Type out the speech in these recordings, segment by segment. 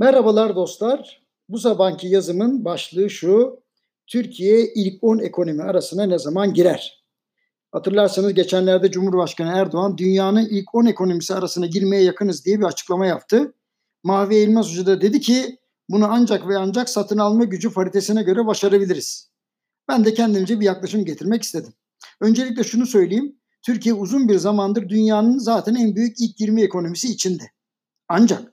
Merhabalar dostlar. Bu sabahki yazımın başlığı şu. Türkiye ilk 10 ekonomi arasına ne zaman girer? Hatırlarsanız geçenlerde Cumhurbaşkanı Erdoğan dünyanın ilk 10 ekonomisi arasına girmeye yakınız diye bir açıklama yaptı. Mavi Elmas Hoca da dedi ki bunu ancak ve ancak satın alma gücü paritesine göre başarabiliriz. Ben de kendimce bir yaklaşım getirmek istedim. Öncelikle şunu söyleyeyim. Türkiye uzun bir zamandır dünyanın zaten en büyük ilk 20 ekonomisi içinde. Ancak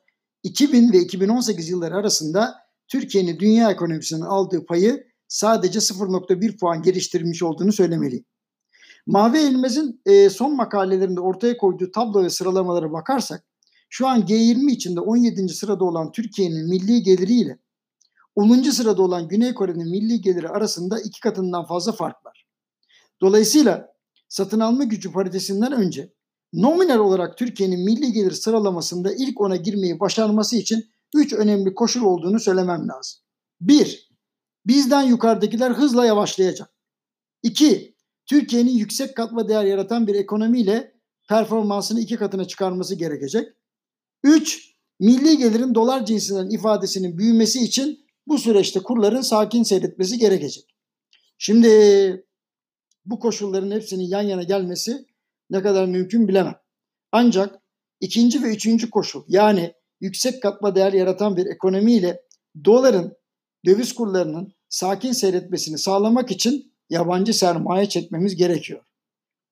2000 ve 2018 yılları arasında Türkiye'nin dünya ekonomisinin aldığı payı sadece 0.1 puan geliştirmiş olduğunu söylemeliyim. Mavi Elmez'in e, son makalelerinde ortaya koyduğu tablo ve sıralamalara bakarsak şu an G20 içinde 17. sırada olan Türkiye'nin milli geliriyle 10. sırada olan Güney Kore'nin milli geliri arasında iki katından fazla fark var. Dolayısıyla satın alma gücü paritesinden önce nominal olarak Türkiye'nin milli gelir sıralamasında ilk ona girmeyi başarması için üç önemli koşul olduğunu söylemem lazım. Bir, bizden yukarıdakiler hızla yavaşlayacak. İki, Türkiye'nin yüksek katma değer yaratan bir ekonomiyle performansını iki katına çıkarması gerekecek. Üç, milli gelirin dolar cinsinden ifadesinin büyümesi için bu süreçte kurların sakin seyretmesi gerekecek. Şimdi bu koşulların hepsinin yan yana gelmesi ne kadar mümkün bilemem. Ancak ikinci ve üçüncü koşul yani yüksek katma değer yaratan bir ekonomiyle doların döviz kurlarının sakin seyretmesini sağlamak için yabancı sermaye çekmemiz gerekiyor.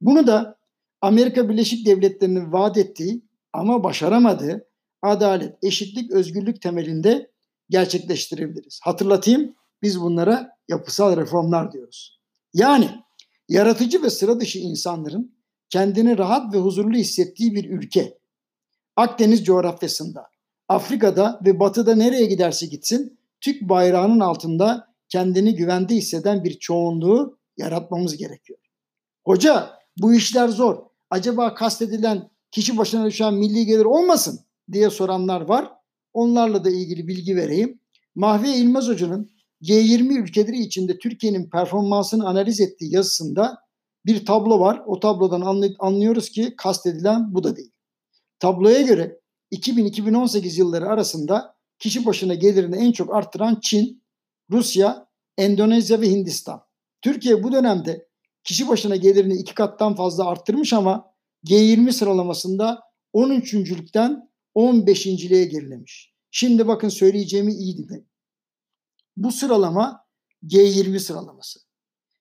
Bunu da Amerika Birleşik Devletleri'nin vaat ettiği ama başaramadığı adalet, eşitlik, özgürlük temelinde gerçekleştirebiliriz. Hatırlatayım biz bunlara yapısal reformlar diyoruz. Yani yaratıcı ve sıra dışı insanların kendini rahat ve huzurlu hissettiği bir ülke. Akdeniz coğrafyasında, Afrika'da ve batıda nereye giderse gitsin Türk bayrağının altında kendini güvende hisseden bir çoğunluğu yaratmamız gerekiyor. Hoca bu işler zor. Acaba kastedilen kişi başına düşen milli gelir olmasın diye soranlar var. Onlarla da ilgili bilgi vereyim. Mahve İlmaz Hoca'nın G20 ülkeleri içinde Türkiye'nin performansını analiz ettiği yazısında bir tablo var. O tablodan anlıyoruz ki kastedilen bu da değil. Tabloya göre 2000-2018 yılları arasında kişi başına gelirini en çok arttıran Çin, Rusya, Endonezya ve Hindistan. Türkiye bu dönemde kişi başına gelirini iki kattan fazla arttırmış ama G20 sıralamasında 13.lükten 15.liğe gerilemiş. Şimdi bakın söyleyeceğimi iyi dinleyin. Bu sıralama G20 sıralaması.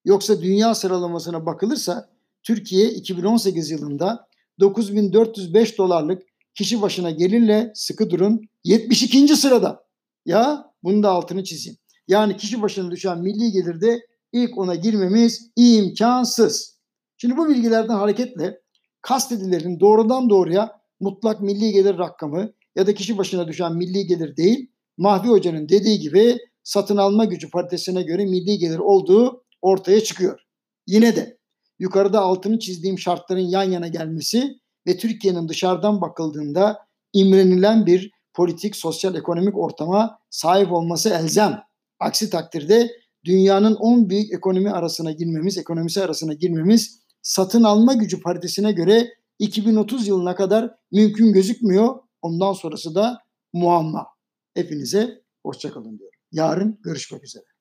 Yoksa dünya sıralamasına bakılırsa Türkiye 2018 yılında 9405 dolarlık kişi başına gelirle sıkı durun 72. sırada. Ya bunu da altını çizeyim. Yani kişi başına düşen milli gelirde ilk ona girmemiz imkansız. Şimdi bu bilgilerden hareketle kastedilerin doğrudan doğruya mutlak milli gelir rakamı ya da kişi başına düşen milli gelir değil, Mahvi Hoca'nın dediği gibi satın alma gücü paritesine göre milli gelir olduğu ortaya çıkıyor. Yine de yukarıda altını çizdiğim şartların yan yana gelmesi ve Türkiye'nin dışarıdan bakıldığında imrenilen bir politik, sosyal, ekonomik ortama sahip olması elzem. Aksi takdirde dünyanın 10 büyük ekonomi arasına girmemiz, ekonomisi arasına girmemiz satın alma gücü paritesine göre 2030 yılına kadar mümkün gözükmüyor. Ondan sonrası da muamma. Hepinize hoşçakalın diyorum. Yarın görüşmek üzere.